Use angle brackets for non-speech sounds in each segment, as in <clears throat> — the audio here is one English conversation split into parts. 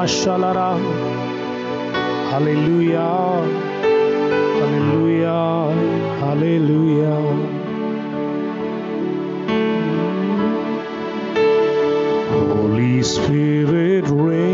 mashalara. Hallelujah. Hallelujah. Hallelujah. Holy Spirit, rain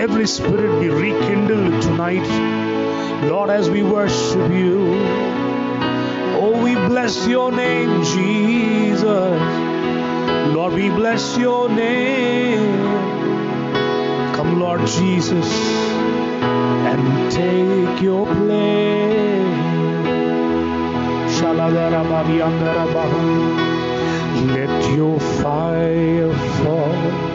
every spirit be rekindled tonight. Lord, as we worship you. Oh, we bless your name, Jesus. Lord, we bless your name. Come, Lord Jesus, and take your place. Let your fire fall.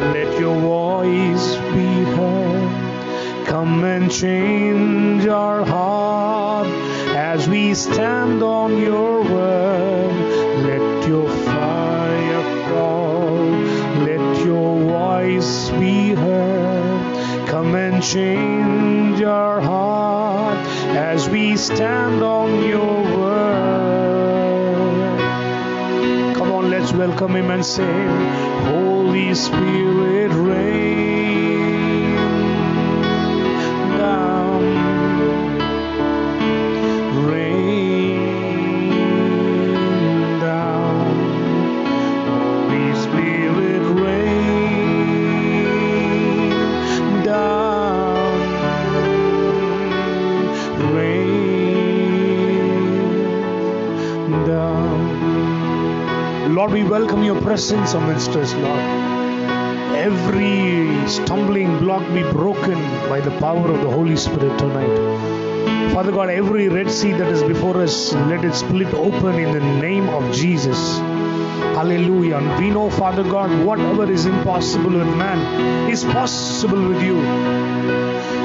Let your voice be heard. Come and change our heart as we stand on your word. Let your fire fall. Let your voice be heard. Come and change our heart as we stand on your word. Come on, let's welcome him and say, Holy Spirit, rain down, rain down. Holy Spirit, rain down, rain down. Lord, we welcome your presence amidst us, Lord. Every stumbling block be broken by the power of the Holy Spirit tonight. Father God, every Red Sea that is before us, let it split open in the name of Jesus. Hallelujah. And we know, Father God, whatever is impossible with man is possible with you.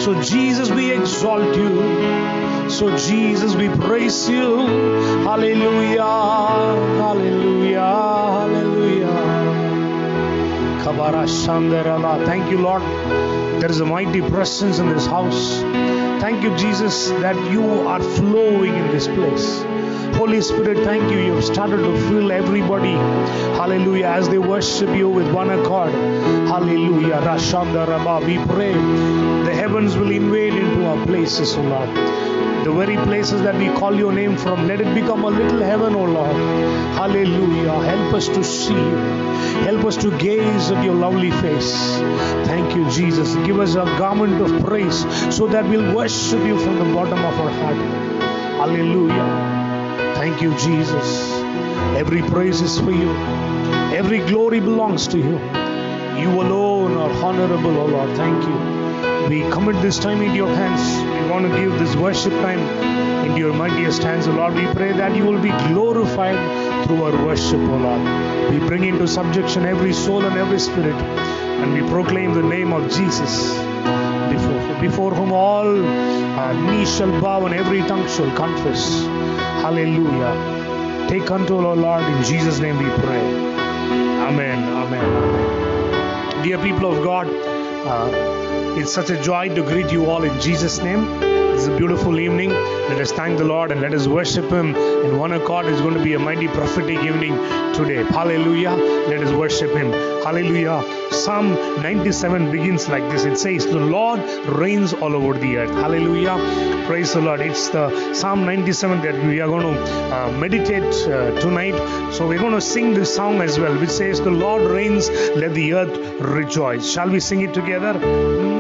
So, Jesus, we exalt you. So, Jesus, we praise you. Hallelujah. Hallelujah. Hallelujah. Thank you, Lord. There is a mighty presence in this house. Thank you, Jesus, that you are flowing in this place. Holy Spirit, thank you. You have started to fill everybody. Hallelujah. As they worship you with one accord. Hallelujah. Rashanda Rabba. We pray the heavens will invade into our places, O Lord. The very places that we call your name from, let it become a little heaven, O Lord. Hallelujah. Help us to see you. Help us to gaze at your lovely face. Thank you, Jesus. Give us a garment of praise so that we'll worship you from the bottom of our heart. Hallelujah. Thank you, Jesus. Every praise is for you, every glory belongs to you. You alone are honorable, O Lord. Thank you. We commit this time in your hands. Want to give this worship time into your mightiest hands, O Lord. We pray that you will be glorified through our worship, O Lord. We bring into subjection every soul and every spirit, and we proclaim the name of Jesus, before, before whom all uh, knees shall bow and every tongue shall confess. Hallelujah. Take control, O Lord. In Jesus' name we pray. Amen. Amen. Amen. Dear people of God, uh, it's such a joy to greet you all in Jesus' name. It's a beautiful evening. Let us thank the Lord and let us worship Him in one accord. It's going to be a mighty prophetic evening today. Hallelujah. Let us worship Him. Hallelujah. Psalm 97 begins like this it says, The Lord reigns all over the earth. Hallelujah. Praise the Lord. It's the Psalm 97 that we are going to uh, meditate uh, tonight. So we're going to sing this song as well, which says, The Lord reigns, let the earth rejoice. Shall we sing it together?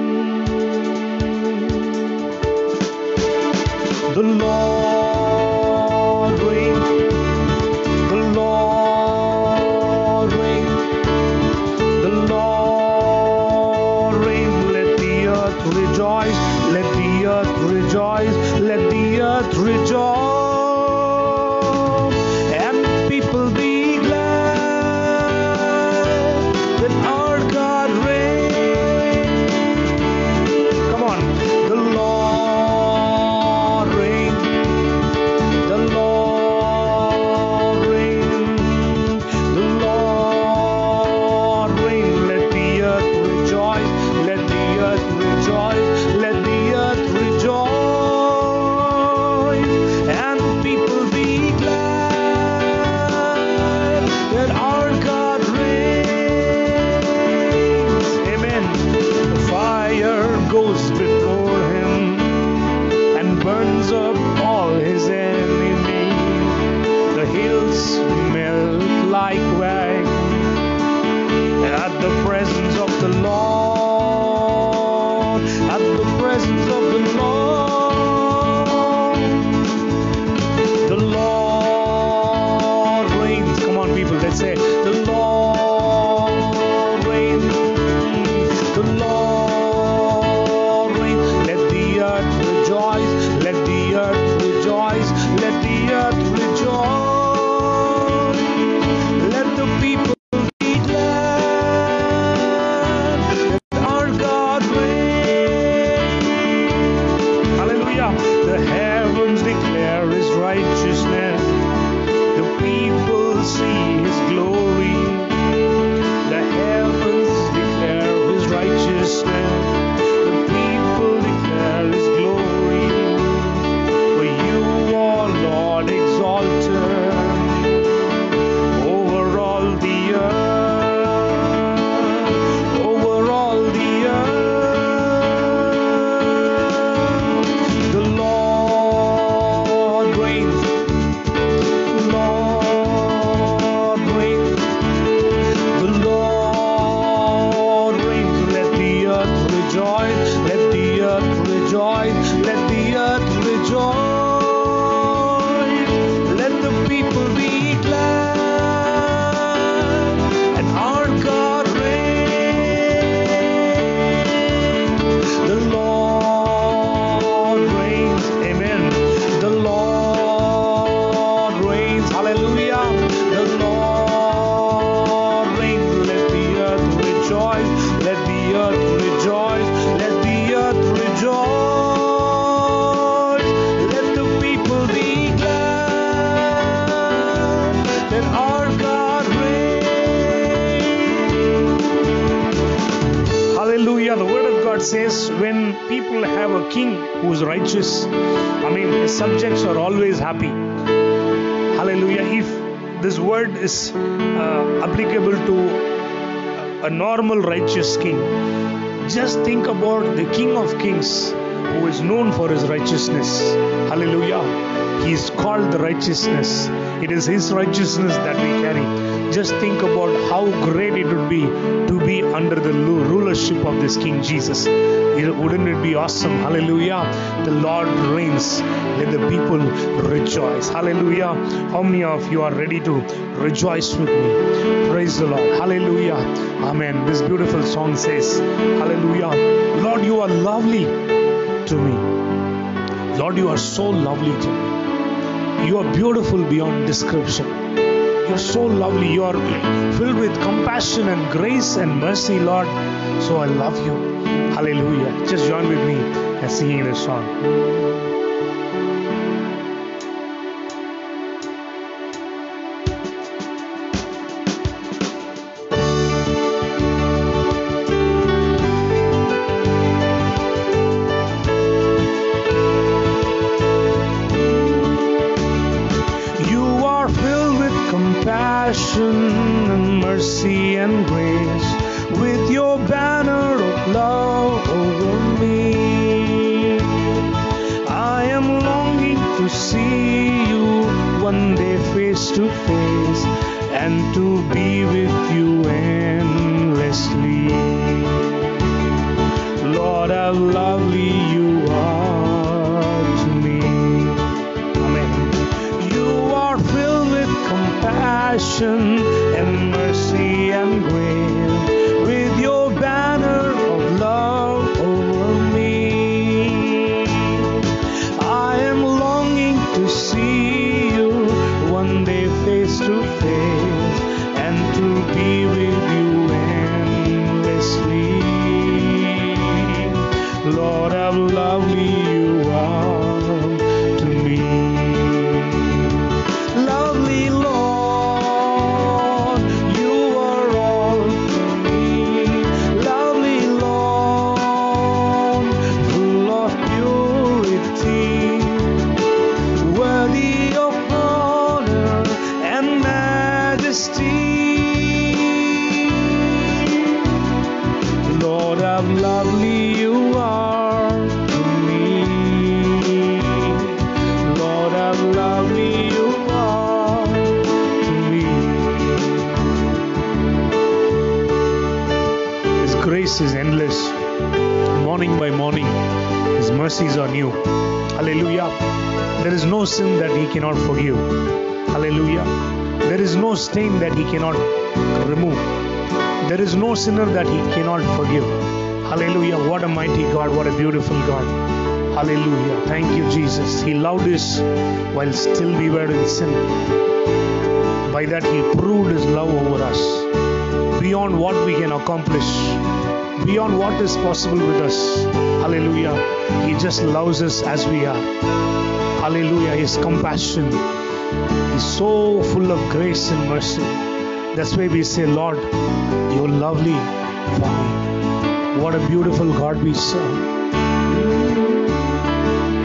The Lord reigns. The Lord reigns. The Lord reigns. Let the earth rejoice. Let the earth rejoice. Let the earth rejoice. Have a king who is righteous, I mean, his subjects are always happy. Hallelujah. If this word is uh, applicable to a normal righteous king, just think about the King of Kings who is known for his righteousness. Hallelujah. He is called the righteousness. It is his righteousness that we carry. Just think about how great it would be to be under the rulership of this King Jesus. Wouldn't it be awesome? Hallelujah. The Lord reigns. Let the people rejoice. Hallelujah. How many of you are ready to rejoice with me? Praise the Lord. Hallelujah. Amen. This beautiful song says, Hallelujah. Lord, you are lovely to me. Lord, you are so lovely to me. You are beautiful beyond description. You're so lovely. You are filled with compassion and grace and mercy, Lord. So I love you. Hallelujah. Just join with me and singing this song. Cannot forgive. Hallelujah. There is no stain that He cannot remove. There is no sinner that He cannot forgive. Hallelujah. What a mighty God. What a beautiful God. Hallelujah. Thank you, Jesus. He loved us while still we were in sin. By that, He proved His love over us beyond what we can accomplish, beyond what is possible with us. Hallelujah. He just loves us as we are. Hallelujah. His compassion is so full of grace and mercy. That's why we say, Lord, you're lovely for me. What a beautiful God we serve.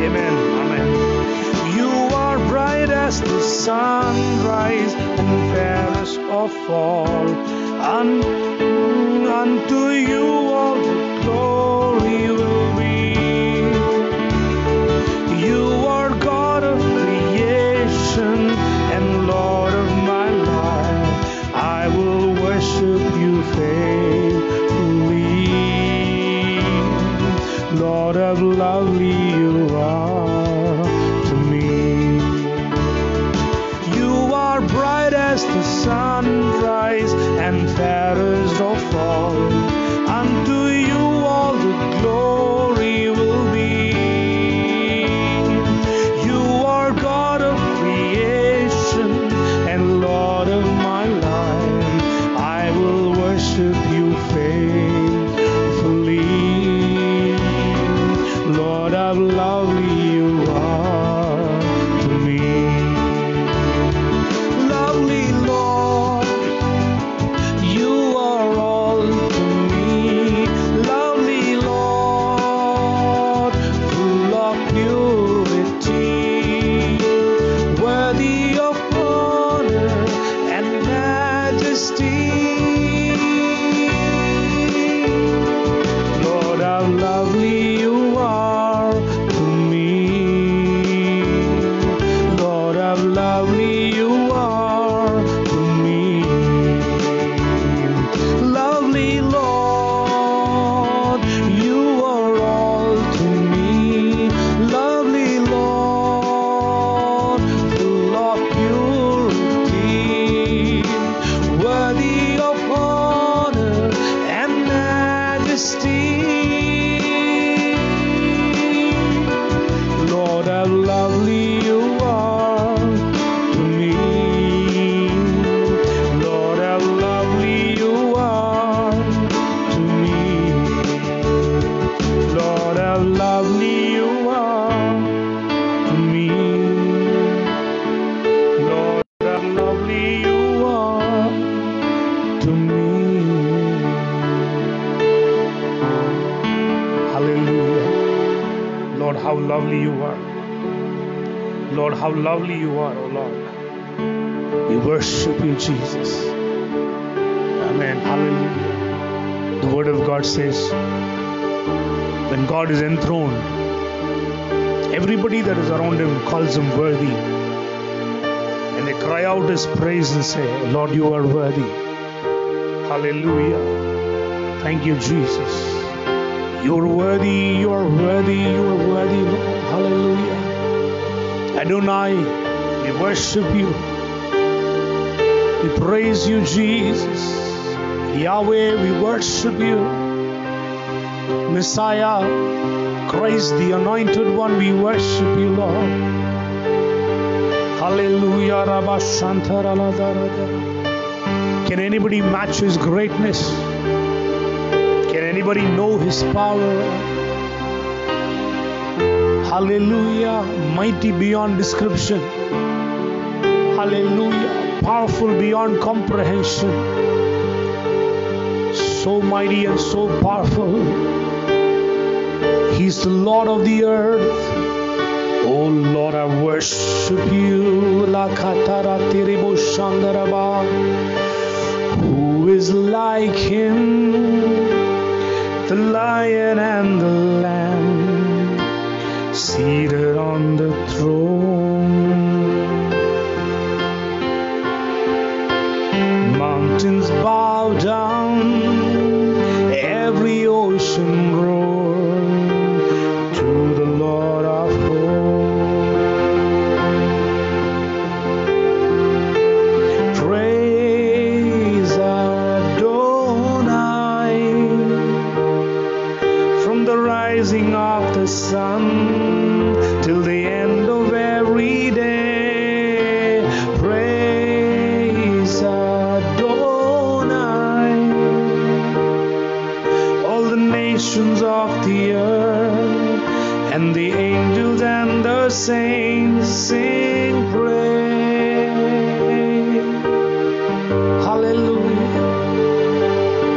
Amen. Amen. You are bright as the sunrise and fairest of all. And unto you lovely you are. Lord, how lovely you are, oh Lord. We worship you, Jesus. Amen. Hallelujah. The Word of God says, when God is enthroned, everybody that is around him calls him worthy. And they cry out his praise and say, Lord, you are worthy. Hallelujah. Thank you, Jesus. You are worthy, you are worthy, you are worthy. Hallelujah. Adonai, we worship you. We praise you, Jesus. Yahweh, we worship you. Messiah, Christ, the anointed one, we worship you, Lord. Hallelujah. Can anybody match his greatness? Anybody know his power? Hallelujah. Mighty beyond description. Hallelujah. Powerful beyond comprehension. So mighty and so powerful. He's the Lord of the earth. Oh Lord, I worship you. Who is like him? The lion and the lamb seated on the throne. Mountains bow down, nations of the earth and the angels and the saints sing praise. Hallelujah.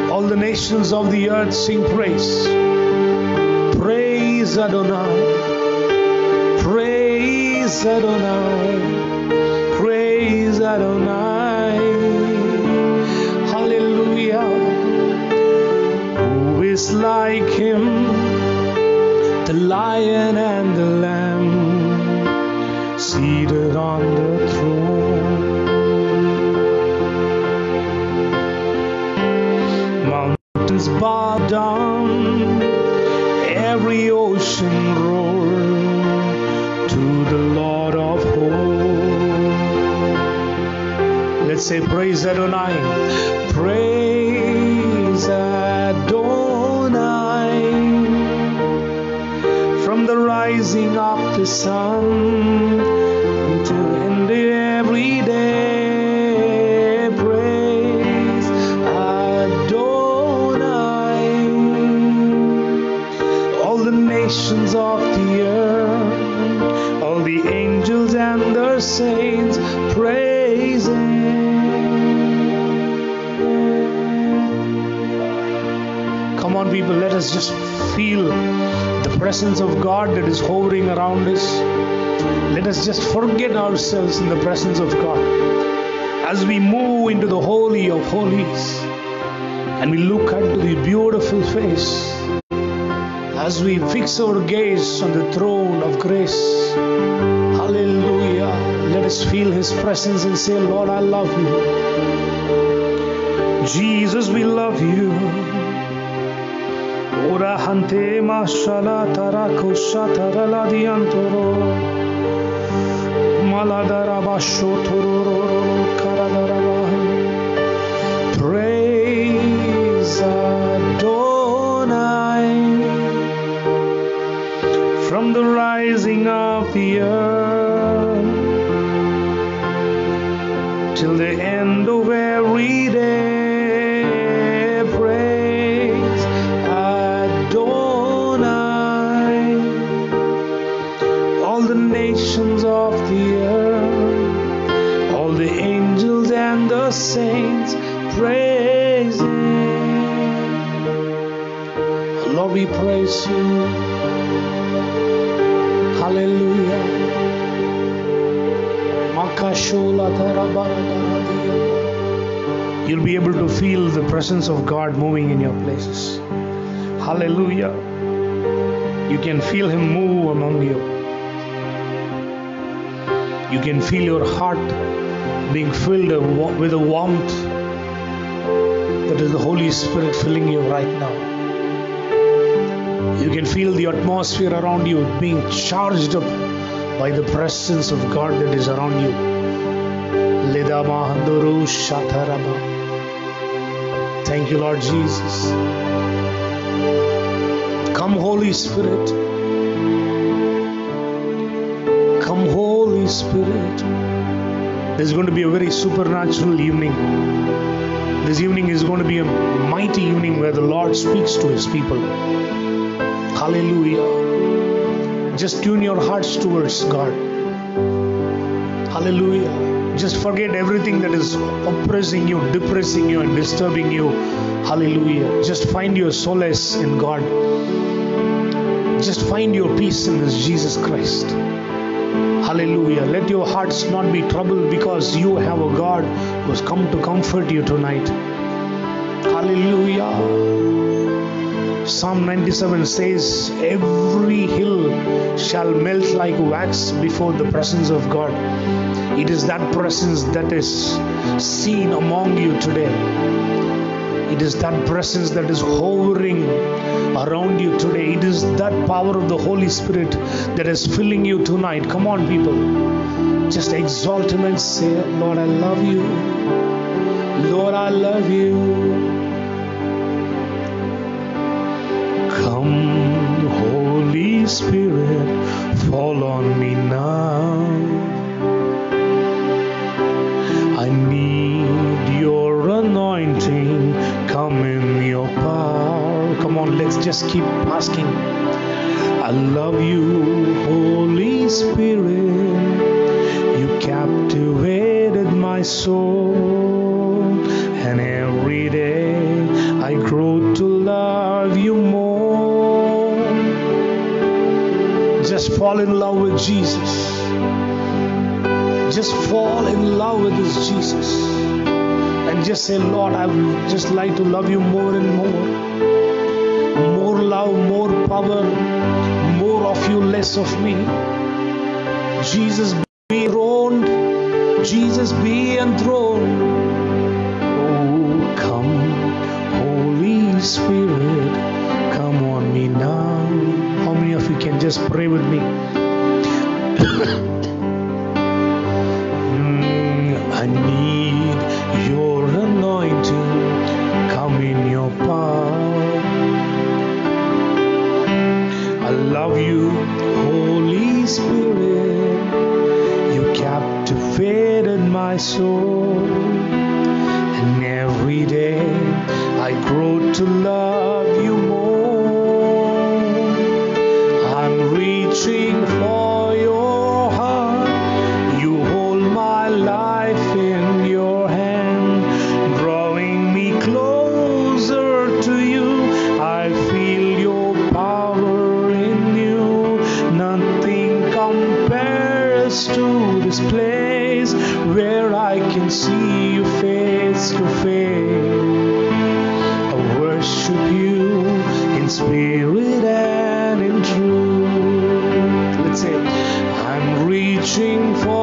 All the nations of the earth sing praise. Praise Adonai. Praise Adonai. Praise Adonai. Is like him? The lion and the lamb seated on the throne. Mountains bow down, every ocean roar to the Lord of hosts. Let's say, Praise Adonai. Praise the sun presence of God that is hovering around us. Let us just forget ourselves in the presence of God as we move into the Holy of Holies and we look at the beautiful face as we fix our gaze on the throne of grace. Hallelujah. Let us feel His presence and say, Lord, I love you. Jesus, we love you. Ora hante mashala tarako shatara diantoro. Maladara basho presence of God moving in your places. Hallelujah. You can feel Him move among you. You can feel your heart being filled with a warmth that is the Holy Spirit filling you right now. You can feel the atmosphere around you being charged up by the presence of God that is around you. Thank you, Lord Jesus. Come, Holy Spirit. Come, Holy Spirit. There's going to be a very supernatural evening. This evening is going to be a mighty evening where the Lord speaks to His people. Hallelujah. Just tune your hearts towards God. Hallelujah. Just forget everything that is oppressing you, depressing you, and disturbing you. Hallelujah. Just find your solace in God. Just find your peace in this Jesus Christ. Hallelujah. Let your hearts not be troubled because you have a God who has come to comfort you tonight. Hallelujah. Psalm 97 says, Every hill shall melt like wax before the presence of God. It is that presence that is seen among you today. It is that presence that is hovering around you today. It is that power of the Holy Spirit that is filling you tonight. Come on, people. Just exalt Him and say, Lord, I love you. Lord, I love you. Spirit, fall on me now. I need your anointing. Come in your power. Come on, let's just keep asking. I love you, Holy Spirit. You captivated my soul, fall in love with Jesus. Just fall in love with this Jesus. And just say, Lord, I would just like to love you more and more. More love, more power, more of you, less of me. Jesus Compares to this place where I can see you face to face. I worship you in spirit and in truth. Let's say, I'm reaching for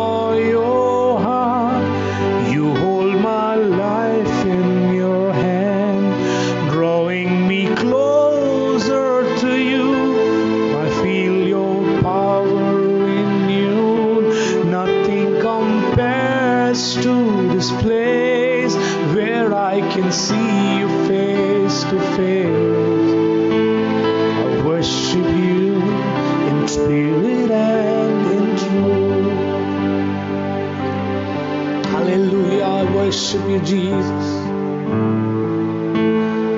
worship you, Jesus.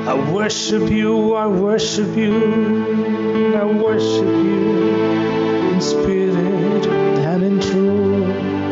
I worship you. I worship you. I worship you in spirit and in truth.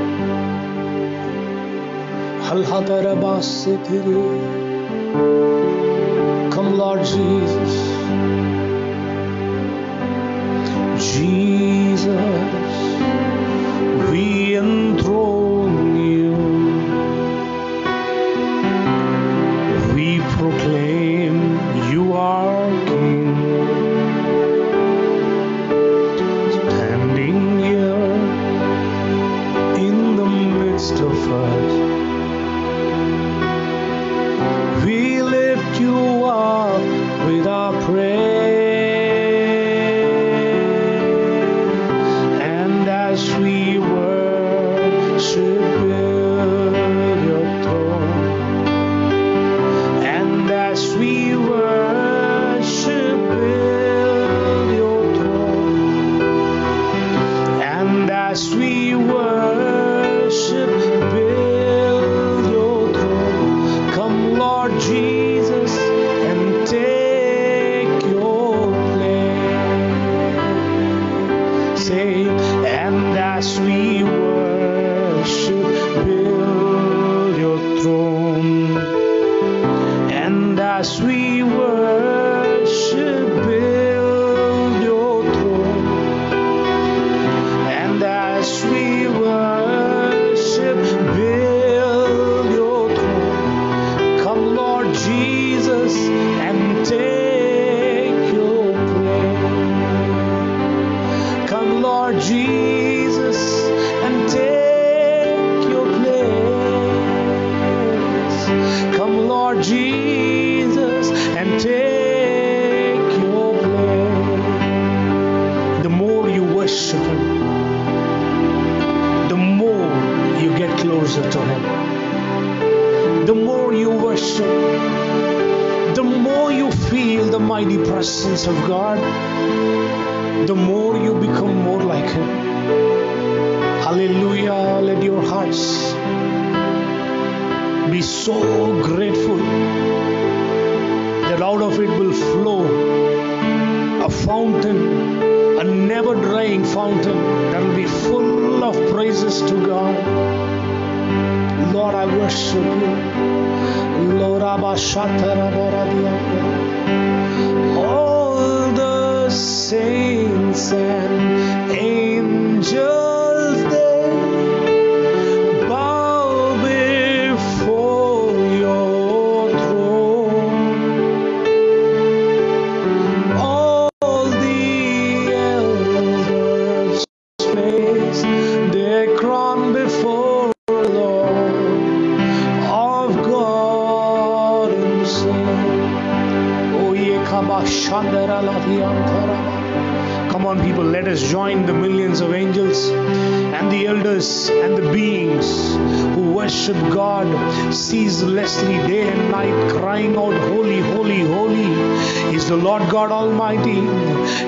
The Lord God Almighty,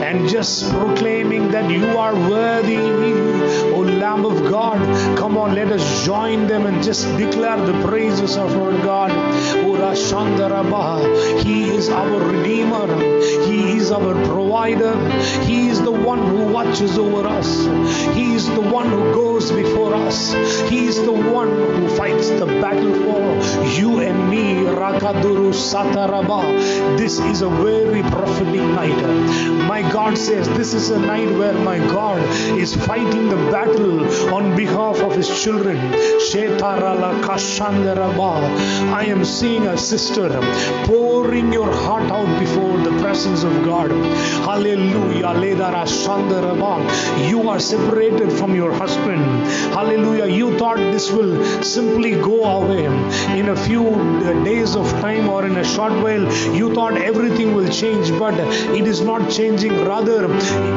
and just proclaiming that you are worthy, O Lamb of God. Come on, let us join them and just declare the praises of our God. Shandarabha. He is our Redeemer, He is our provider, He is the one who watches over us, He is the one who goes before us, He is the one who fights the battle for you and me. Rakaduru Sataraba. This is a very prophetic night. My God says this is a night where my God is fighting the battle on behalf of His children. I am seeing a sister pouring your heart out before the presence of God. Hallelujah. You are separated from your husband. Hallelujah. You thought this will simply go away in a few uh, days of time or in a short while. You thought everything will change, but it is not changing. Rather,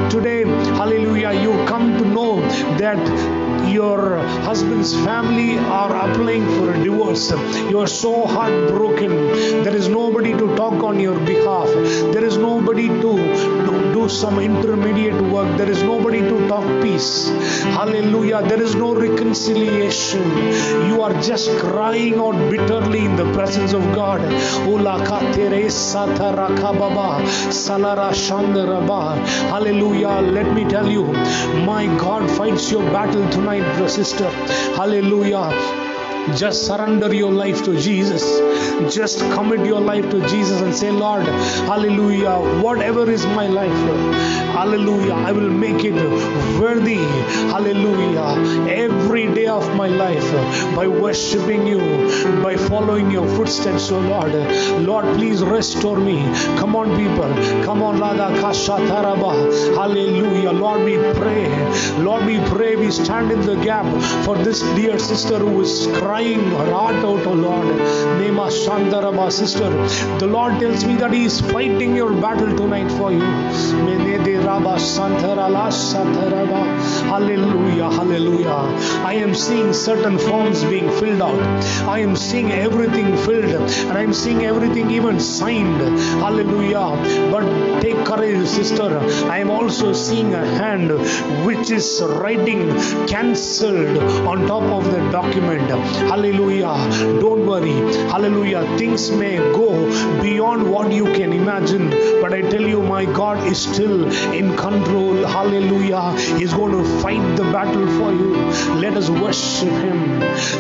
today, hallelujah, you come to know that your husband's family are applying for a divorce. You are so heartbroken. There is nobody to talk on your behalf. There is nobody to do, do some intermediate work. There is nobody to talk peace. Hallelujah. There is no reconciliation. You are just crying out bitterly in the presence of God. Hallelujah. Let me tell you, my God fights your battle tonight, sister. Hallelujah. Just surrender your life to Jesus. Just commit your life to Jesus and say, Lord, hallelujah, whatever is my life, hallelujah, I will make it worthy, hallelujah, every day of my life by worshiping you, by following your footsteps, oh Lord. Lord, please restore me. Come on, people. Come on, Radha Kasha Taraba. Hallelujah. Lord, we pray. Lord, we pray. We stand in the gap for this dear sister who is crying her heart out, oh Lord. Nema Shandaraba, sister. The Lord tells me that He is fighting your battle tonight for you. Hallelujah. Hallelujah. I am seeing certain forms being filled out. I am seeing everything filled and I am seeing everything even signed. Hallelujah. But take courage, sister. I am also seeing a hand which is writing cancelled on top of the document. Hallelujah. Don't worry. Hallelujah. Things may go beyond what you can imagine, but I tell you, my God is still in control. Hallelujah. He's going to fight the battle for you. Let us worship Him.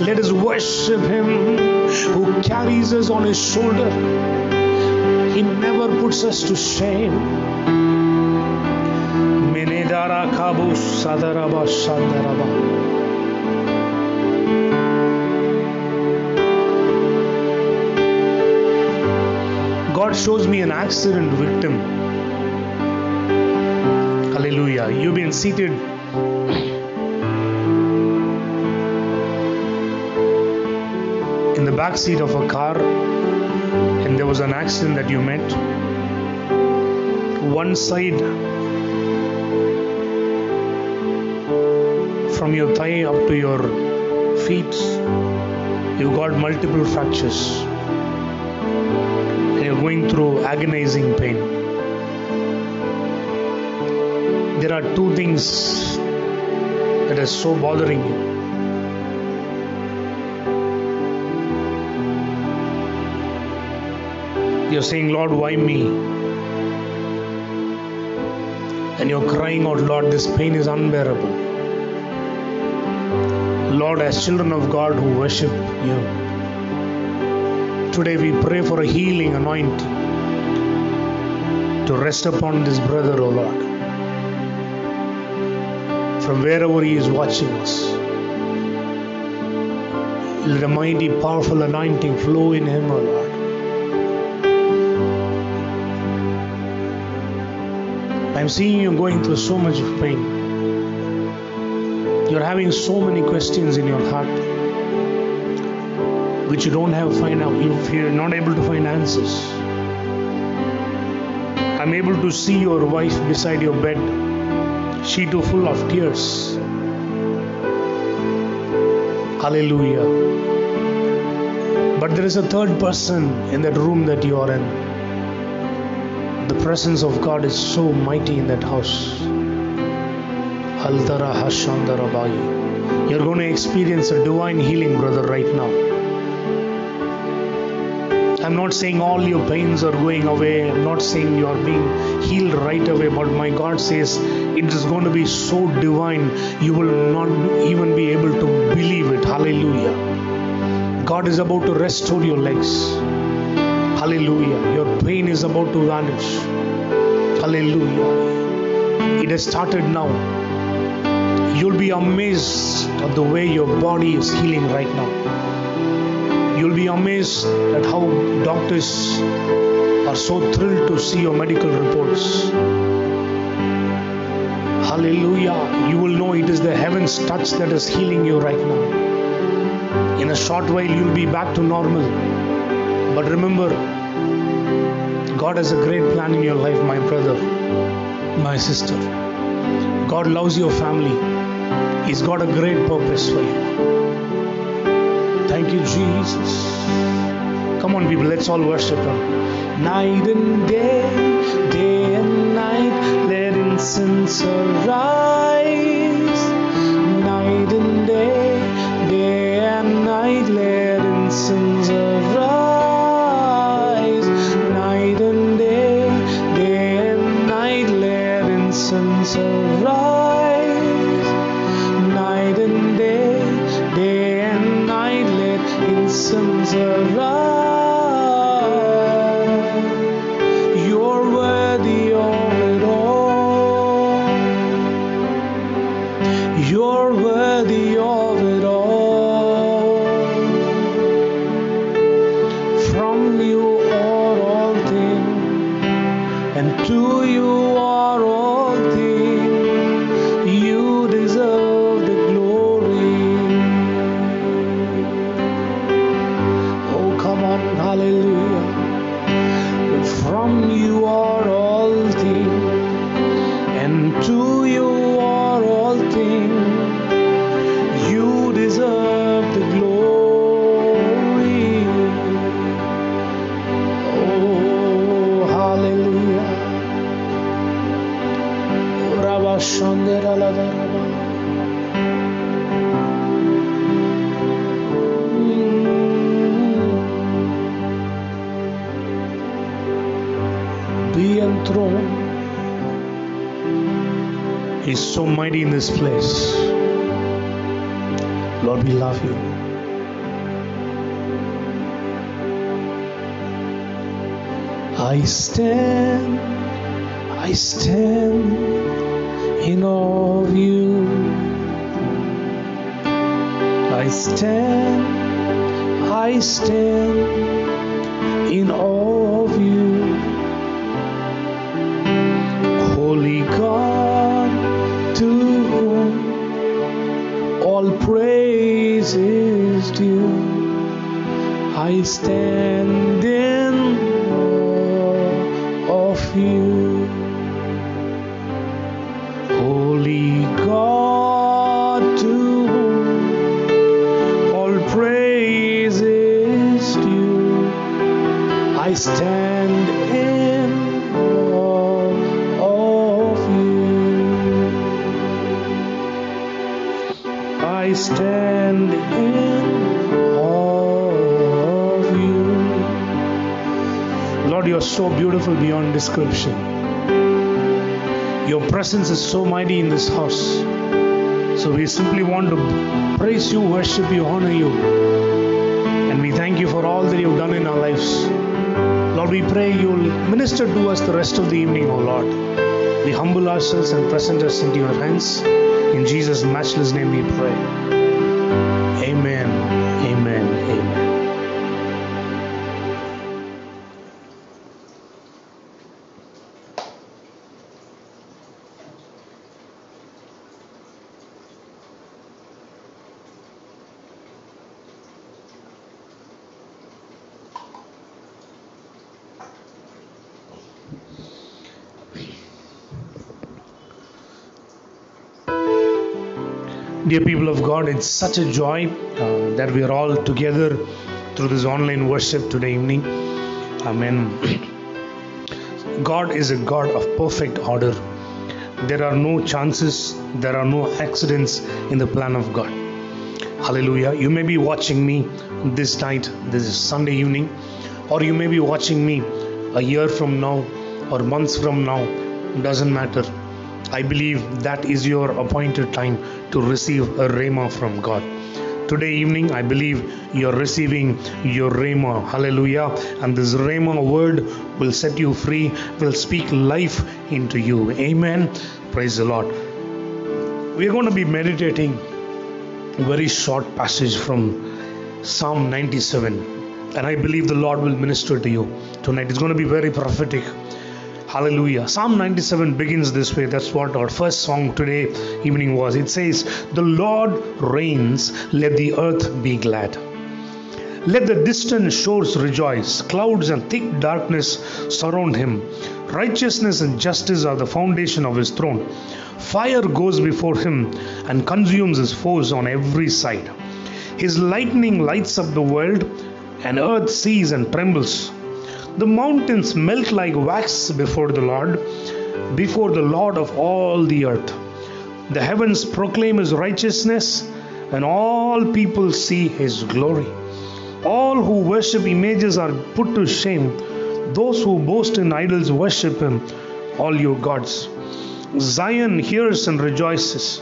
Let us worship Him who carries us on His shoulder. He never puts us to shame. Menedara kabu sadaraba sandaraba. Shows me an accident victim. Hallelujah. You've been seated in the back seat of a car and there was an accident that you met. One side from your thigh up to your feet, you got multiple fractures going through agonizing pain. There are two things that are so bothering you. You're saying, Lord, why me? And you're crying out, Lord, this pain is unbearable. Lord, as children of God who worship you, today we pray for a healing anointing to rest upon this brother, O Lord, from wherever he is watching us. Let a mighty, powerful anointing flow in him, O Lord. I'm seeing you going through so much pain. You're having so many questions in your heart which you don't have find out. You you're not able to find answers. I'm able to see your wife beside your bed. She too full of tears. Hallelujah. But there is a third person in that room that you are in. The presence of God is so mighty in that house. You're going to experience a divine healing, brother, right now. I'm not saying all your pains are going away. I'm not saying you are being healed right away, but my God says it is going to be so divine, you will not even be able to believe it. Hallelujah. God is about to restore your legs. Hallelujah. Your pain is about to vanish. Hallelujah. It has started now. You'll be amazed at the way your body is healing right now. Amazed at how doctors are so thrilled to see your medical reports. Hallelujah. You will know it is the heaven's touch that is healing you right now. In a short while, you'll be back to normal. But remember, God has a great plan in your life, my brother, my sister. God loves your family. He's got a great purpose for you. Thank you, Jesus. Come on, people, let's all worship Him. Night and day, day and night, let incense arise. blossoms are alive. This place. Lord, we love you. I stand, I stand in awe of you. I stand, I stand stand in awe of you. Lord, you are so beautiful beyond description. Your presence is so mighty in this house. So we simply want to praise you, worship you, honor you. And we thank you for all that you've done in our lives. Lord, we pray you'll minister to us the rest of the evening, O Lord. We humble ourselves and present us into your hands. In Jesus' matchless name we pray. Amen. Dear people of God, it's such a joy uh, that we are all together through this online worship today evening. Amen. <clears throat> God is a God of perfect order. There are no chances, there are no accidents in the plan of God. Hallelujah. You may be watching me this night, this is Sunday evening, or you may be watching me a year from now or months from now. Doesn't matter. I believe that is your appointed time to receive a rhema from God. Today evening, I believe you're receiving your rhema. Hallelujah. And this rhema word will set you free, will speak life into you. Amen. Praise the Lord. We are going to be meditating a very short passage from Psalm 97. And I believe the Lord will minister to you tonight. It's going to be very prophetic. Hallelujah. Psalm 97 begins this way. That's what our first song today evening was. It says, The Lord reigns, let the earth be glad. Let the distant shores rejoice. Clouds and thick darkness surround him. Righteousness and justice are the foundation of his throne. Fire goes before him and consumes his foes on every side. His lightning lights up the world, and earth sees and trembles. The mountains melt like wax before the Lord, before the Lord of all the earth. The heavens proclaim his righteousness, and all people see his glory. All who worship images are put to shame. Those who boast in idols worship him, all your gods. Zion hears and rejoices,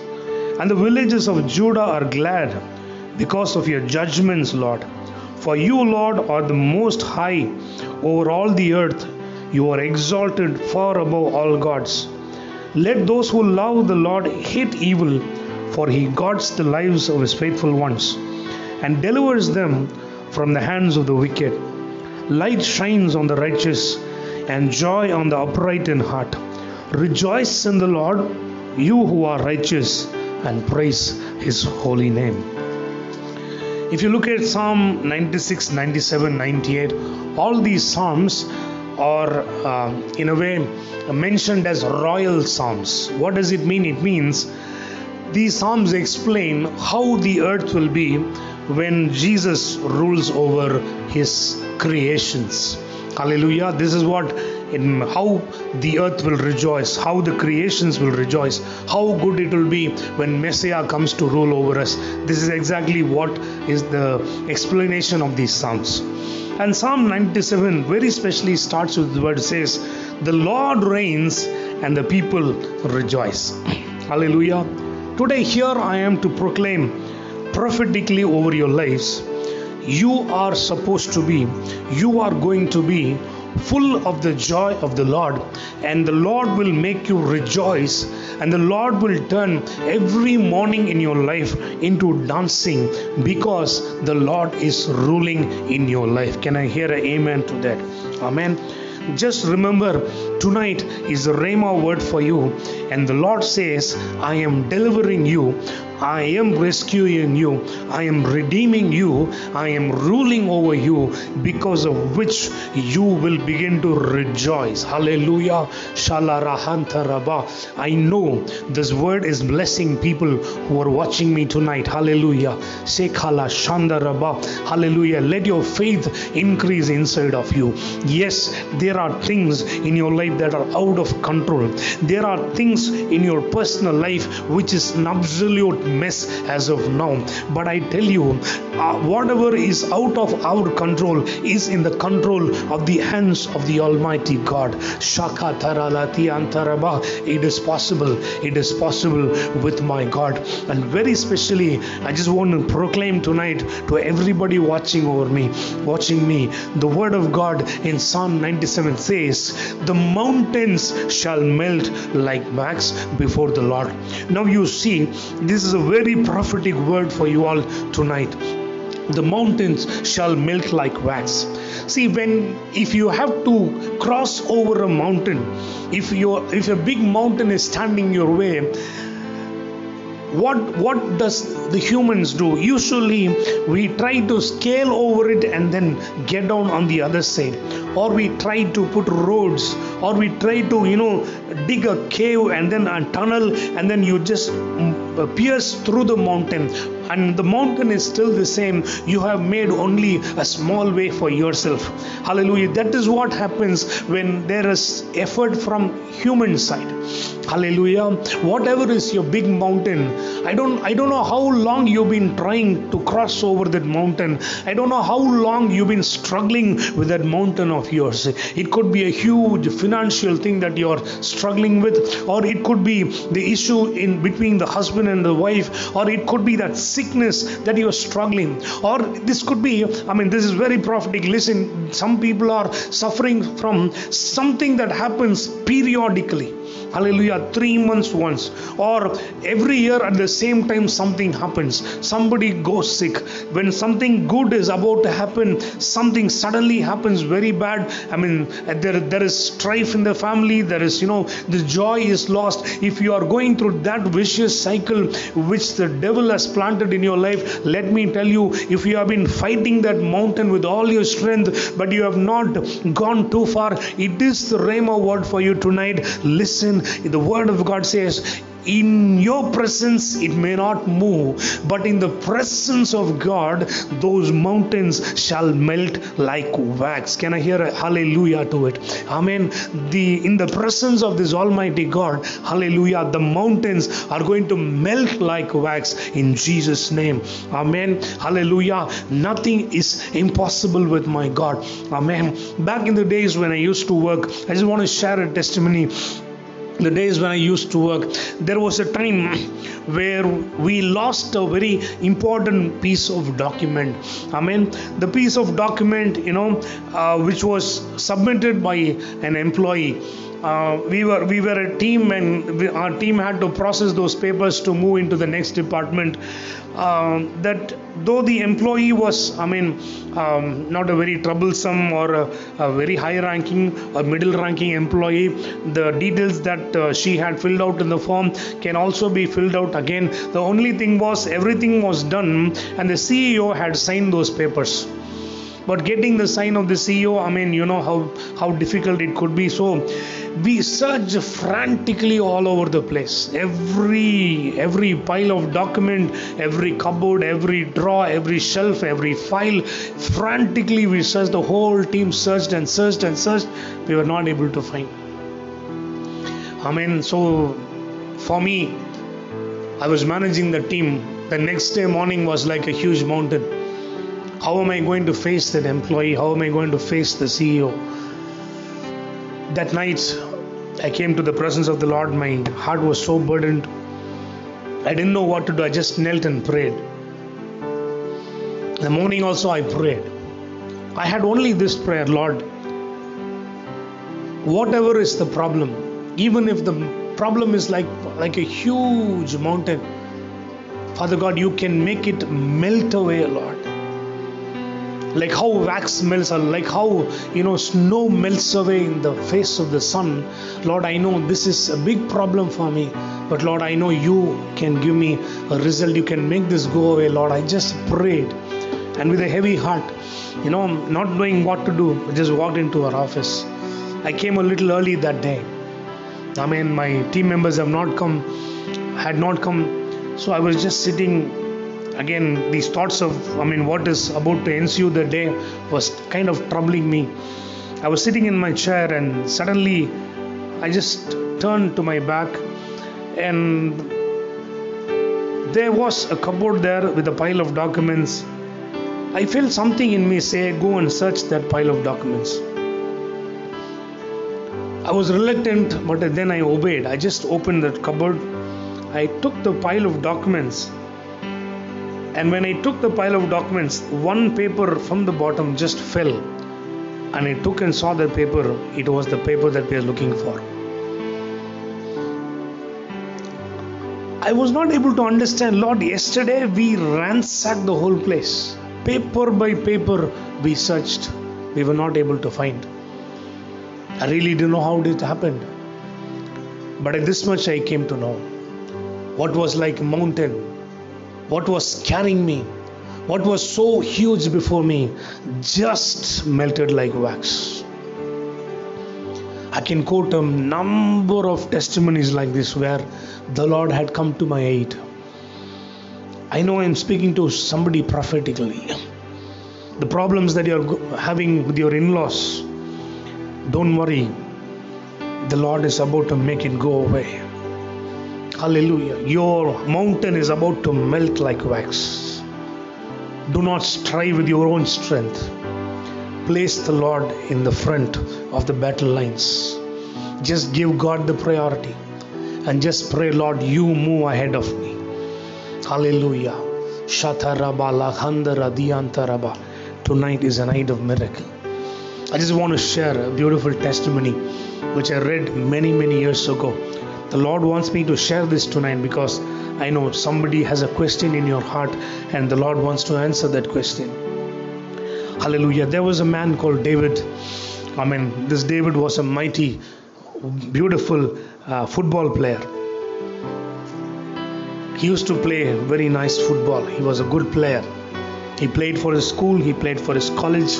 and the villages of Judah are glad because of your judgments, Lord. For you, Lord, are the most high over all the earth. You are exalted far above all gods. Let those who love the Lord hate evil, for he guards the lives of his faithful ones and delivers them from the hands of the wicked. Light shines on the righteous and joy on the upright in heart. Rejoice in the Lord, you who are righteous, and praise his holy name. If you look at Psalm 96, 97, 98, all these Psalms are uh, in a way mentioned as royal Psalms. What does it mean? It means these Psalms explain how the earth will be when Jesus rules over his creations. Hallelujah. This is what in how the earth will rejoice, how the creations will rejoice, how good it will be when Messiah comes to rule over us. This is exactly what is the explanation of these Psalms. And Psalm 97 very specially starts with the word says, The Lord reigns and the people rejoice. Hallelujah. Today, here I am to proclaim prophetically over your lives. You are supposed to be, you are going to be full of the joy of the Lord, and the Lord will make you rejoice, and the Lord will turn every morning in your life into dancing because the Lord is ruling in your life. Can I hear an amen to that? Amen. Just remember, tonight is the Rhema word for you, and the Lord says, I am delivering you I am rescuing you, I am redeeming you, I am ruling over you, because of which you will begin to rejoice. Hallelujah. I know this word is blessing people who are watching me tonight. Hallelujah. Sekhala Shanda Hallelujah. Let your faith increase inside of you. Yes, there are things in your life that are out of control. There are things in your personal life which is an absolute mess as of now. But I tell you, uh, whatever is out of our control is in the control of the hands of the Almighty God. Shaka taralati antaraba. It is possible. It is possible with my God. And very specially, I just want to proclaim tonight to everybody watching over me, watching me, the word of God in Psalm 97 says, The mountains shall melt like wax before the Lord. Now you see, this is a very prophetic word for you all tonight. The mountains shall melt like wax. See, when if you have to cross over a mountain, if you if a big mountain is standing your way, what what does the humans do? Usually we try to scale over it and then get down on the other side. Or we try to put roads. Or we try to you know dig a cave and then a tunnel. And then you just mm, pierce through the mountain and the mountain is still the same. You have made only a small way for yourself. Hallelujah. That is what happens when there is effort from human side. Hallelujah. Whatever is your big mountain i don't i don't know how long you've been trying to cross over that mountain. I don't know how long you've been struggling with that mountain of yours. It could be a huge financial thing that you're struggling with or it could be the issue in between the husband and the wife or it could be that sickness that you're struggling. Or this could be i mean this is very prophetic. Listen some people are suffering from something that happens periodically hallelujah. Three months once. Or every year at the same time something happens. Somebody goes sick. When something good is about to happen something suddenly happens very bad. I mean there, there is strife in the family. There is you know the joy is lost. If you are going through that vicious cycle which the devil has planted in your life let me tell you if you have been fighting that mountain with all your strength but you have not gone too far it is the rhema word for you tonight. Listen the word of God says, in your presence it may not move, but in the presence of God, those mountains shall melt like wax. Can I hear a hallelujah to it? Amen. The in the presence of this Almighty God, hallelujah, the mountains are going to melt like wax in Jesus' name. Amen. Hallelujah. Nothing is impossible with my God. Amen. Back in the days when I used to work, I just want to share a testimony the days when I used to work, there was a time where we lost a very important piece of document. I mean, the piece of document, you know, uh, which was submitted by an employee. Uh, we were we were a team and we, our team had to process those papers to move into the next department. Um, that though the employee was i mean um, not a very troublesome or a, a, very high ranking or middle ranking employee the details that uh, she had filled out in the form can also be filled out again. The only thing was everything was done and the ceo had signed those papers but getting the sign of the ceo i mean you know how how difficult it could be. So we searched frantically all over the place. Every every pile of document every cupboard every drawer every shelf every file frantically we searched the whole team searched and searched and searched. We were not able to find. I mean so for me i was managing the team. The next day morning was like a huge mountain how am I going to face that employee? How am I going to face the CEO? That night, I came to the presence of the Lord. My heart was so burdened. I didn't know what to do. I just knelt and prayed. The morning, also, I prayed. I had only this prayer Lord, whatever is the problem, even if the problem is like, like a huge mountain, Father God, you can make it melt away, Lord like how wax melts or like how you know snow melts away in the face of the sun. Lord i know this is a big problem for me but lord i know you can give me a result. You can make this go away lord. I just prayed. And with a heavy heart you know not knowing what to do I just walked into our office. I came a little early that day. I mean my team members have not come had not come. So i was just sitting again these thoughts of i mean what is about to ensue the day was kind of troubling me. I was sitting in my chair and suddenly i just turned to my back and there was a cupboard there with a pile of documents. I felt something in me say go and search that pile of documents. I was reluctant but then i obeyed. I just opened that cupboard. I took the pile of documents and when I took the pile of documents, one paper from the bottom just fell. And I took and saw the paper. It was the paper that we are looking for. I was not able to understand, Lord. Yesterday we ransacked the whole place. Paper by paper we searched. We were not able to find. I really didn't know how it happened. But this much I came to know. What was like mountain what was carrying me, what was so huge before me, just melted like wax. I can quote a number of testimonies like this where the Lord had come to my aid. I know I'm speaking to somebody prophetically. The problems that you're having with your in laws, don't worry. The Lord is about to make it go away. Hallelujah. Your mountain is about to melt like wax. Do not strive with your own strength. Place the Lord in the front of the battle lines. Just give God the priority and just pray, Lord, you move ahead of me. Hallelujah. Tonight is a night of miracle. I just want to share a beautiful testimony which I read many, many years ago the Lord wants me to share this tonight because I know somebody has a question in your heart and the Lord wants to answer that question. Hallelujah. There was a man called David. I mean, this David was a mighty, beautiful uh, football player. He used to play very nice football. He was a good player. He played for his school, he played for his college,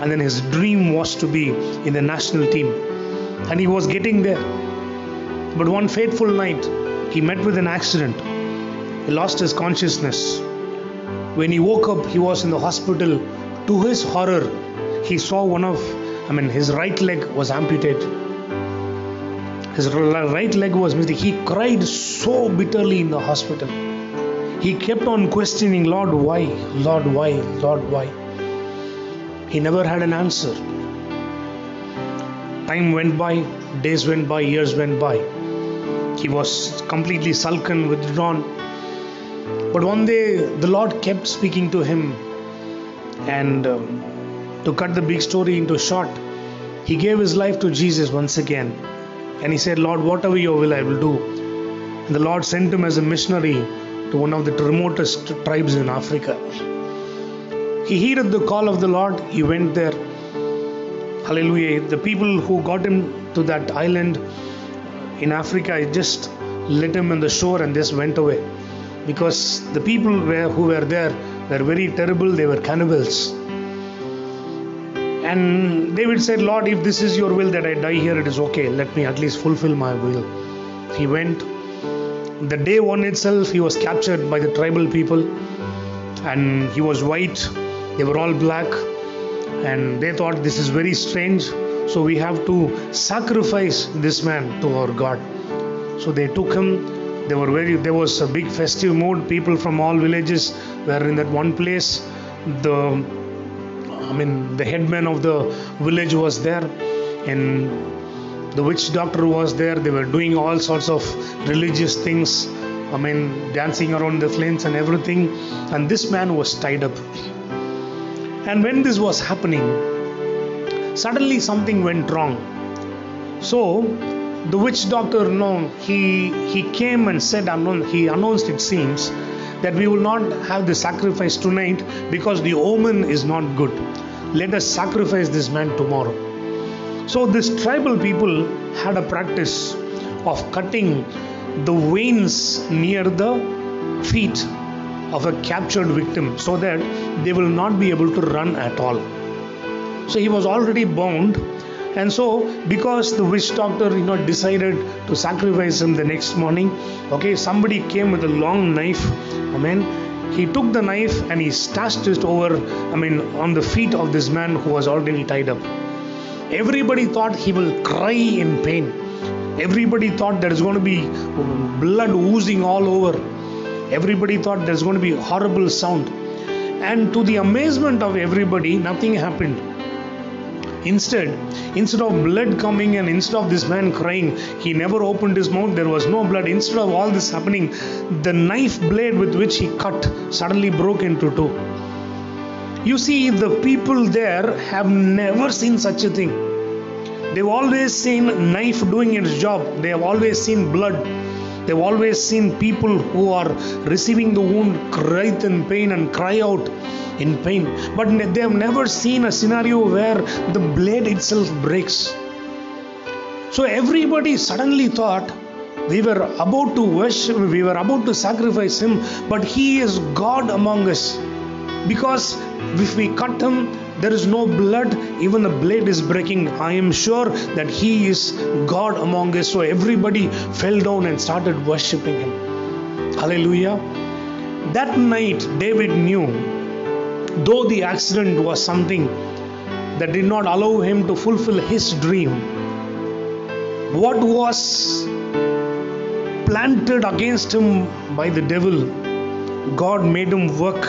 and then his dream was to be in the national team. And he was getting there but one fateful night, he met with an accident. He lost his consciousness. When he woke up, he was in the hospital. To his horror, he saw one of, I mean, his right leg was amputated. His right leg was missing. He cried so bitterly in the hospital. He kept on questioning, Lord, why? Lord, why? Lord, why? He never had an answer. Time went by, days went by, years went by he was completely sullen, withdrawn. But one day the Lord kept speaking to him, and um, to cut the big story into short, he gave his life to Jesus once again. And he said, Lord, whatever your will, I will do. And the Lord sent him as a missionary to one of the remotest tribes in Africa. He heeded the call of the Lord, he went there. Hallelujah. The people who got him to that island in Africa I just let him on the shore and just went away. Because the people were, who were there were very terrible, they were cannibals. And David said, Lord, if this is your will that I die here, it is okay. Let me at least fulfill my will. He went. The day one itself, he was captured by the tribal people, and he was white. They were all black, and they thought this is very strange. So we have to sacrifice this man to our God. So they took him. There were very there was a big festive mood. People from all villages were in that one place. The I mean, the headman of the village was there, and the witch doctor was there. They were doing all sorts of religious things. I mean, dancing around the flames and everything. And this man was tied up. And when this was happening, suddenly something went wrong. So the witch doctor, he he came and said, he announced, it seems, that we will not have the sacrifice tonight because the omen is not good. Let us sacrifice this man tomorrow. So, this tribal people had a practice of cutting the veins near the feet of a captured victim so that they will not be able to run at all. So, he was already bound. And so because the witch doctor you know decided to sacrifice him the next morning okay somebody came with a long knife amen. He took the knife and he stashed it over i mean on the feet of this man who was already tied up. Everybody thought he will cry in pain. Everybody thought there is going to be blood oozing all over. Everybody thought there's going to be horrible sound. And to the amazement of everybody nothing happened Instead, instead of blood coming and instead of this man crying, he never opened his mouth, there was no blood. Instead of all this happening, the knife blade with which he cut suddenly broke into two. You see, the people there have never seen such a thing. They've always seen knife doing its job. They have always seen blood. They've always seen people who are receiving the wound cry in pain and cry out in pain. But they have never seen a scenario where the blade itself breaks. So everybody suddenly thought we were about to worship, we were about to sacrifice him, but he is God among us. Because if we cut him, there is no blood, even the blade is breaking. I am sure that he is God among us. So everybody fell down and started worshiping him. Hallelujah. That night, David knew though the accident was something that did not allow him to fulfill his dream, what was planted against him by the devil, God made him work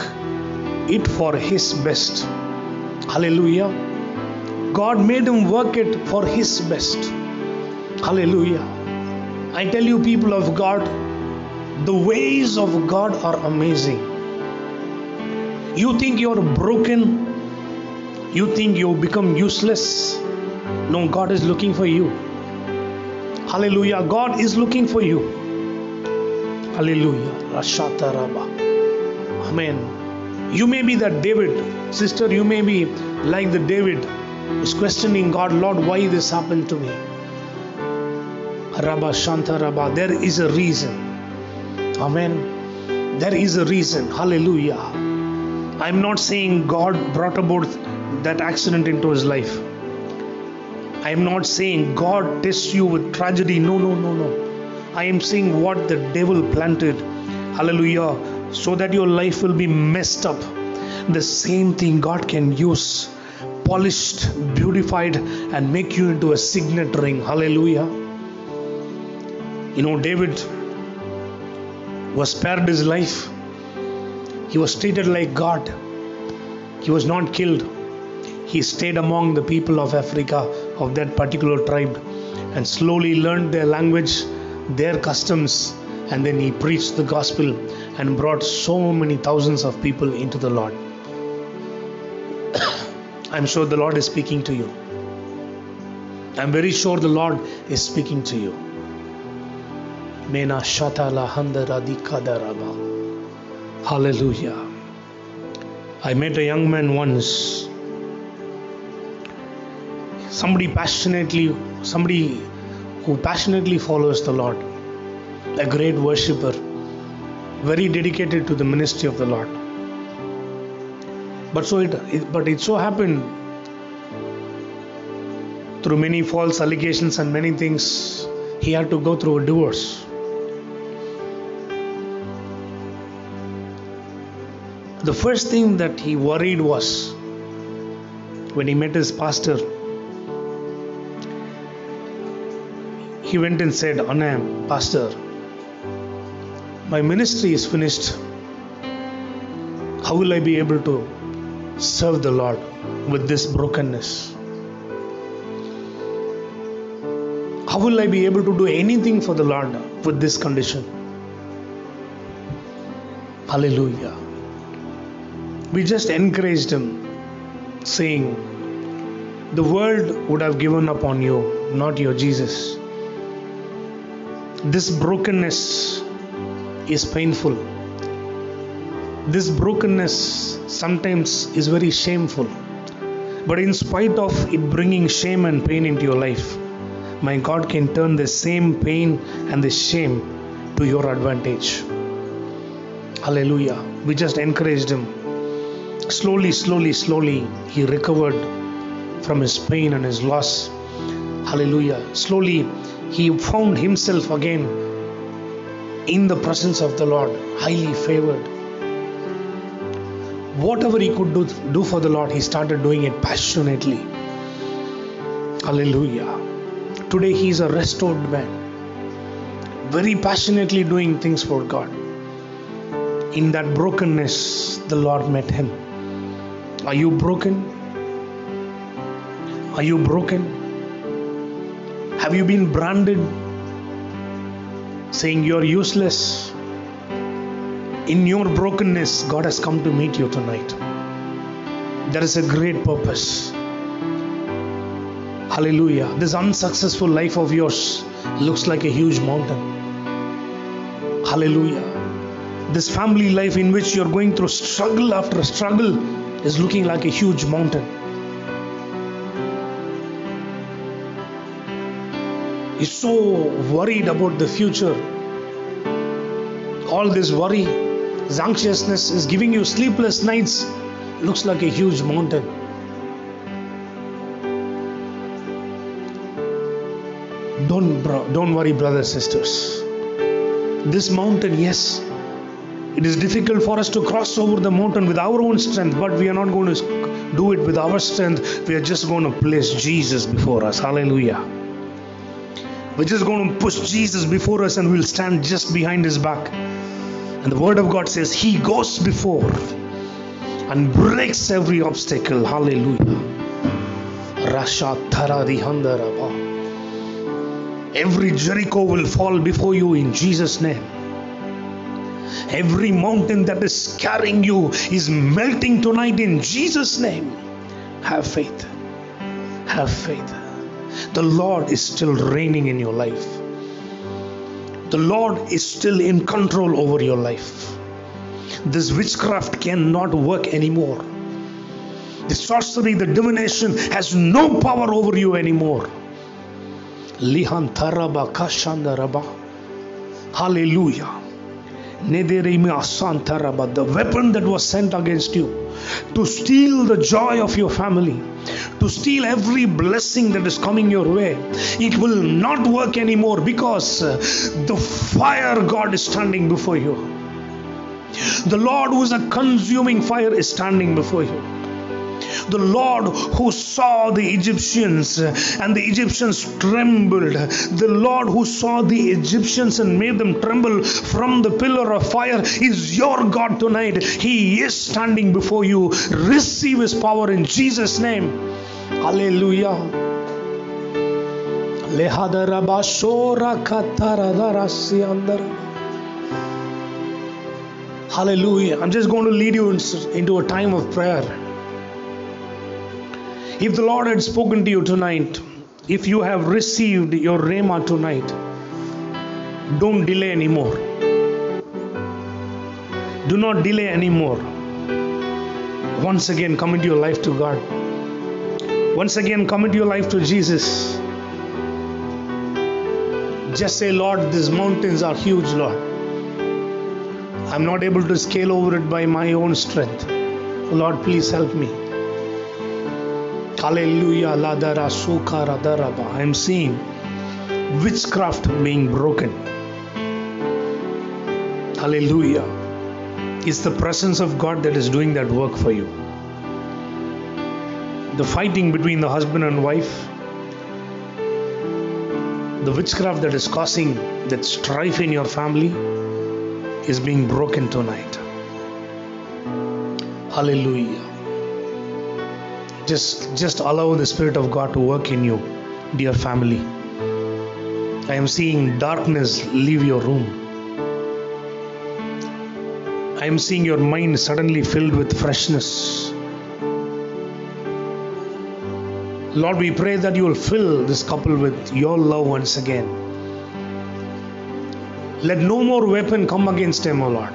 it for his best. Hallelujah. God made him work it for his best. Hallelujah. I tell you, people of God, the ways of God are amazing. You think you're broken. You think you become useless. No, God is looking for you. Hallelujah. God is looking for you. Hallelujah. Rashata Rabba. Amen. You may be that David, sister, you may be like the David who's questioning God, Lord, why this happened to me? Rabba Shanta Rabba. There is a reason. Amen. There is a reason. Hallelujah. I'm not saying God brought about that accident into his life. I'm not saying God tests you with tragedy. No, no, no, no. I am saying what the devil planted. Hallelujah. So that your life will be messed up. The same thing God can use, polished, beautified, and make you into a signet ring. Hallelujah. You know, David was spared his life he was treated like God. He was not killed. He stayed among the people of Africa, of that particular tribe, and slowly learned their language, their customs, and then he preached the gospel and brought so many thousands of people into the Lord. <coughs> I'm sure the Lord is speaking to you. I'm very sure the Lord is speaking to you. Hallelujah. I met a young man once. Somebody passionately, somebody who passionately follows the Lord, a great worshiper, very dedicated to the ministry of the Lord. But so it, it but it so happened through many false allegations and many things, he had to go through a divorce. The first thing that he worried was when he met his pastor, he went and said, Anna, Pastor, my ministry is finished. How will I be able to serve the Lord with this brokenness? How will I be able to do anything for the Lord with this condition? Hallelujah. We just encouraged him, saying, The world would have given up on you, not your Jesus. This brokenness is painful. This brokenness sometimes is very shameful. But in spite of it bringing shame and pain into your life, my God can turn the same pain and the shame to your advantage. Hallelujah. We just encouraged him. Slowly, slowly, slowly, he recovered from his pain and his loss. Hallelujah. Slowly, he found himself again in the presence of the Lord, highly favored. Whatever he could do, do for the Lord, he started doing it passionately. Hallelujah. Today he is a restored man, very passionately doing things for God. In that brokenness, the Lord met him. Are you broken? Are you broken? Have you been branded saying you're useless? In your brokenness, God has come to meet you tonight. There is a great purpose. Hallelujah. This unsuccessful life of yours looks like a huge mountain. Hallelujah. This family life in which you're going through struggle after struggle is looking like a huge mountain. You're so worried about the future. All this worry, this anxiousness is giving you sleepless nights. Looks like a huge mountain. Don't, bro- don't worry, brothers, sisters. This mountain, yes, it is difficult for us to cross over the mountain with our own strength, but we are not going to do it with our strength. We are just going to place Jesus before us. Hallelujah. We're just going to push Jesus before us and we'll stand just behind his back. And the word of God says, He goes before and breaks every obstacle. Hallelujah. Rasha. Every Jericho will fall before you in Jesus' name. Every mountain that is carrying you is melting tonight in Jesus' name. Have faith. Have faith. The Lord is still reigning in your life. The Lord is still in control over your life. This witchcraft cannot work anymore. The sorcery, the divination has no power over you anymore. Lihantaraba kashandaraba. Hallelujah. The weapon that was sent against you to steal the joy of your family, to steal every blessing that is coming your way, it will not work anymore because uh, the fire God is standing before you. The Lord, who is a consuming fire, is standing before you the Lord who saw the Egyptians and the Egyptians trembled, the Lord who saw the Egyptians and made them tremble from the pillar of fire is your God tonight. He is standing before you. Receive His power in Jesus' name. Hallelujah. Hallelujah. I'm just going to lead you into a time of prayer. If the Lord had spoken to you tonight, if you have received your Rhema tonight, don't delay anymore. Do not delay anymore. Once again, commit your life to God. Once again, commit your life to Jesus. Just say, Lord, these mountains are huge, Lord. I'm not able to scale over it by my own strength. Lord, please help me. Hallelujah. Daraba. I'm seeing witchcraft being broken. Hallelujah. It's the presence of God that is doing that work for you. The fighting between the husband and wife, the witchcraft that is causing that strife in your family is being broken tonight. Hallelujah. Just just allow the spirit of God to work in you, dear family. I am seeing darkness leave your room. I am seeing your mind suddenly filled with freshness. Lord, we pray that you will fill this couple with your love once again. Let no more weapon come against them, O Lord.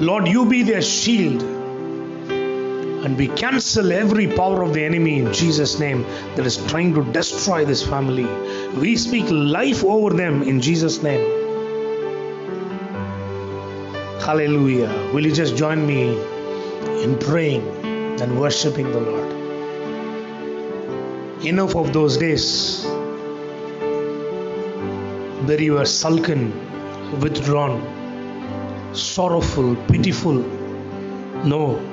Lord, you be their shield. And we cancel every power of the enemy in Jesus' name that is trying to destroy this family. We speak life over them in Jesus' name. Hallelujah. Will you just join me in praying and worshiping the Lord? Enough of those days where you were sullen, withdrawn, sorrowful, pitiful. No.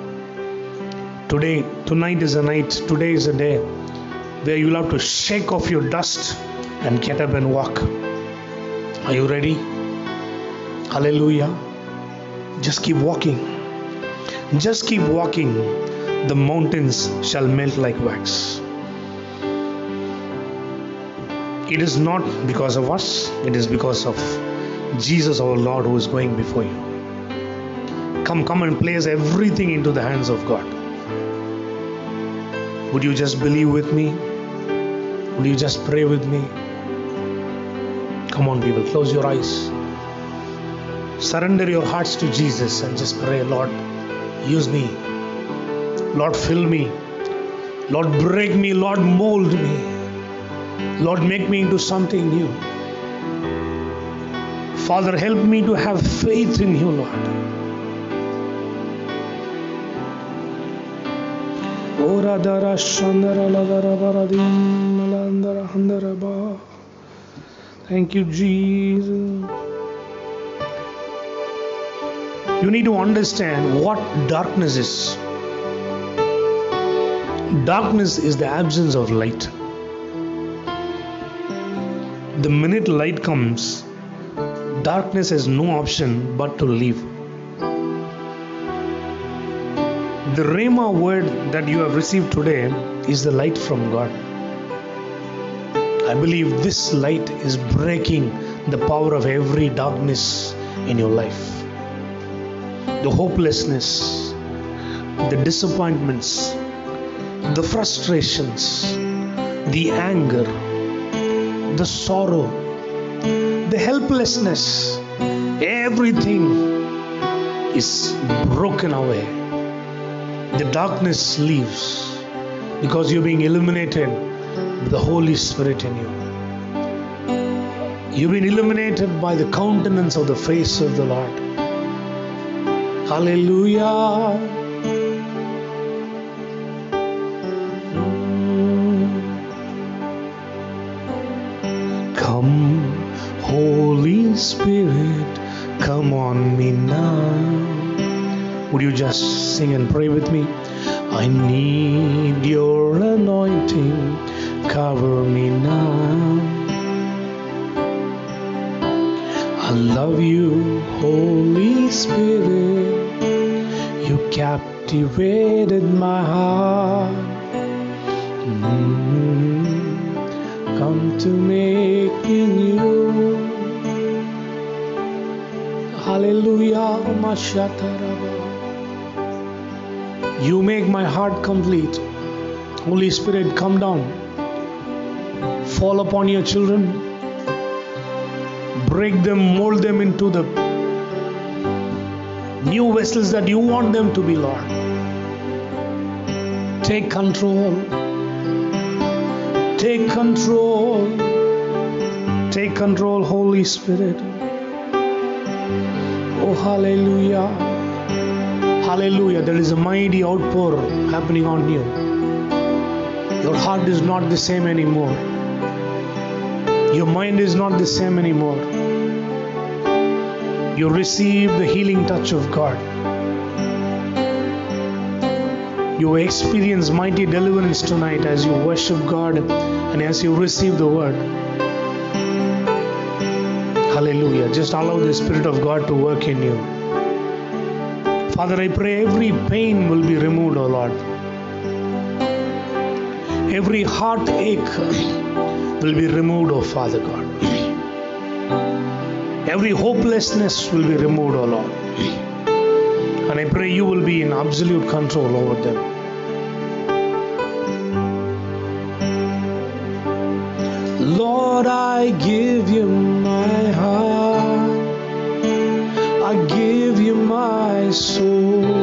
Today, tonight is a night, today is a day where you'll have to shake off your dust and get up and walk. Are you ready? Hallelujah. Just keep walking. Just keep walking. The mountains shall melt like wax. It is not because of us, it is because of Jesus our Lord who is going before you. Come, come and place everything into the hands of God. Would you just believe with me? Would you just pray with me? Come on, people, close your eyes. Surrender your hearts to Jesus and just pray, Lord, use me. Lord, fill me. Lord, break me. Lord, mold me. Lord, make me into something new. Father, help me to have faith in you, Lord. Oradara Shandara Ladara Baradim Malandara Handaraba. Thank you, Jesus. You need to understand what darkness is. Darkness is the absence of light. The minute light comes, darkness has no option but to leave. The Rhema word that you have received today is the light from God. I believe this light is breaking the power of every darkness in your life. The hopelessness, the disappointments, the frustrations, the anger, the sorrow, the helplessness, everything is broken away. The darkness leaves because you're being illuminated with the Holy Spirit in you. You've been illuminated by the countenance of the face of the Lord. Hallelujah. Come, Holy Spirit, come on me now. Would you just sing and pray with me? I need your anointing, cover me now. I love you, Holy Spirit. You captivated my heart. Mm. come to me new. Hallelujah. Mashataraba. You make my heart complete. Holy Spirit, come down. Fall upon your children. Break them, mold them into the new vessels that you want them to be, Lord. Take control. Take control. Take control, Holy Spirit. Oh, hallelujah. Hallelujah. There is a mighty outpour happening on you. Your heart is not the same anymore. Your mind is not the same anymore. You receive the healing touch of God. You experience mighty deliverance tonight as you worship God and as you receive the word. Hallelujah. Just allow the Spirit of God to work in you. Father, I pray every pain will be removed, O Lord. Every heartache will be removed, O Father God. Every hopelessness will be removed, O Lord. And I pray you will be in absolute control over them. Lord, I give you my soul.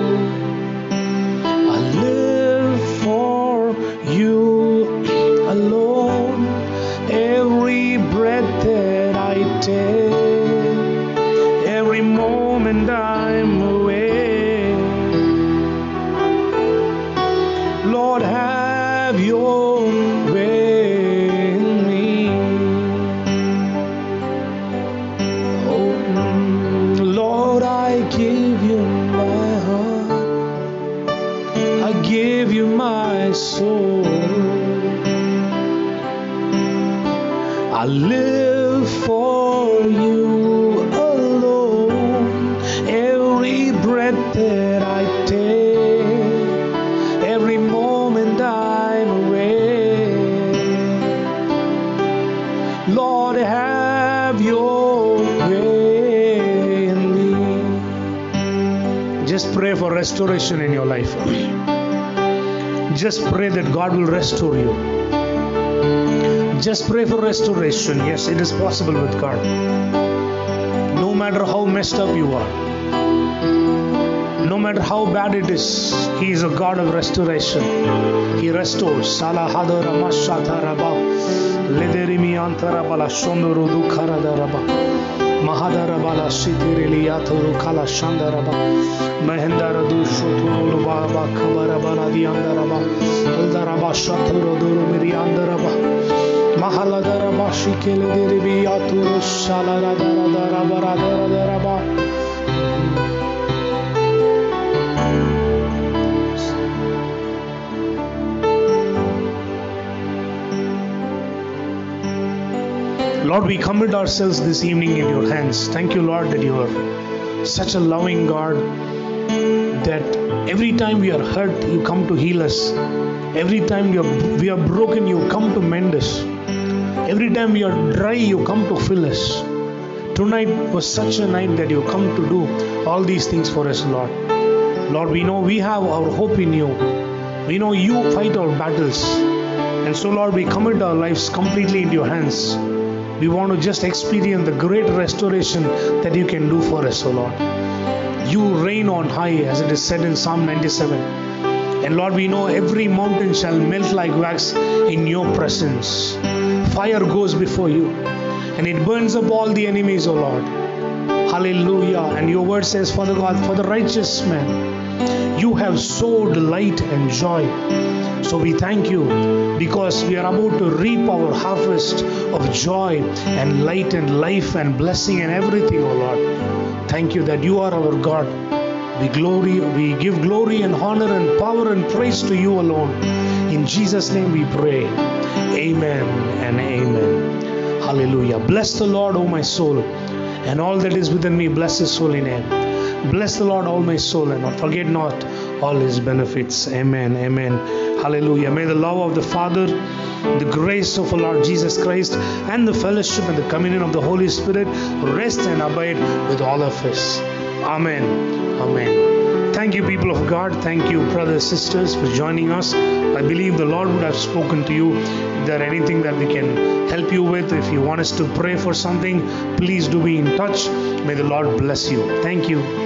Restoration in your life. Just pray that God will restore you. Just pray for restoration. Yes, it is possible with God. No matter how messed up you are, no matter how bad it is, He is a God of restoration. He restores. Mahadara bala sitirili yaturu kala şandara ba. Mehendara duşu tuğulu baba kabara bana diyandara ba. Ildara ba şaturu duru miriyandara ba. Mahaladara ba şikeli diri bi yaturu şalara dara dara bara dara dara ba. Lord, we commit ourselves this evening in your hands. Thank you, Lord, that you are such a loving God that every time we are hurt, you come to heal us. Every time we are, we are broken, you come to mend us. Every time we are dry, you come to fill us. Tonight was such a night that you come to do all these things for us, Lord. Lord, we know we have our hope in you. We know you fight our battles. And so, Lord, we commit our lives completely into your hands. We want to just experience the great restoration that you can do for us, O Lord. You reign on high, as it is said in Psalm 97. And Lord, we know every mountain shall melt like wax in your presence. Fire goes before you, and it burns up all the enemies, O Lord. Hallelujah. And your word says, Father God, for the righteous man, you have sowed light and joy. So we thank you because we are about to reap our harvest of joy and light and life and blessing and everything, O Lord. Thank you that you are our God. We glory, we give glory and honor and power and praise to you alone. In Jesus' name we pray. Amen and amen. Hallelujah. Bless the Lord, O my soul, and all that is within me, bless his holy name. Bless the Lord, all my soul, and forget not all his benefits. Amen. Amen. Hallelujah. May the love of the Father, the grace of our Lord Jesus Christ, and the fellowship and the communion of the Holy Spirit rest and abide with all of us. Amen. Amen. Thank you, people of God. Thank you, brothers, sisters, for joining us. I believe the Lord would have spoken to you. If there anything that we can help you with, if you want us to pray for something, please do be in touch. May the Lord bless you. Thank you.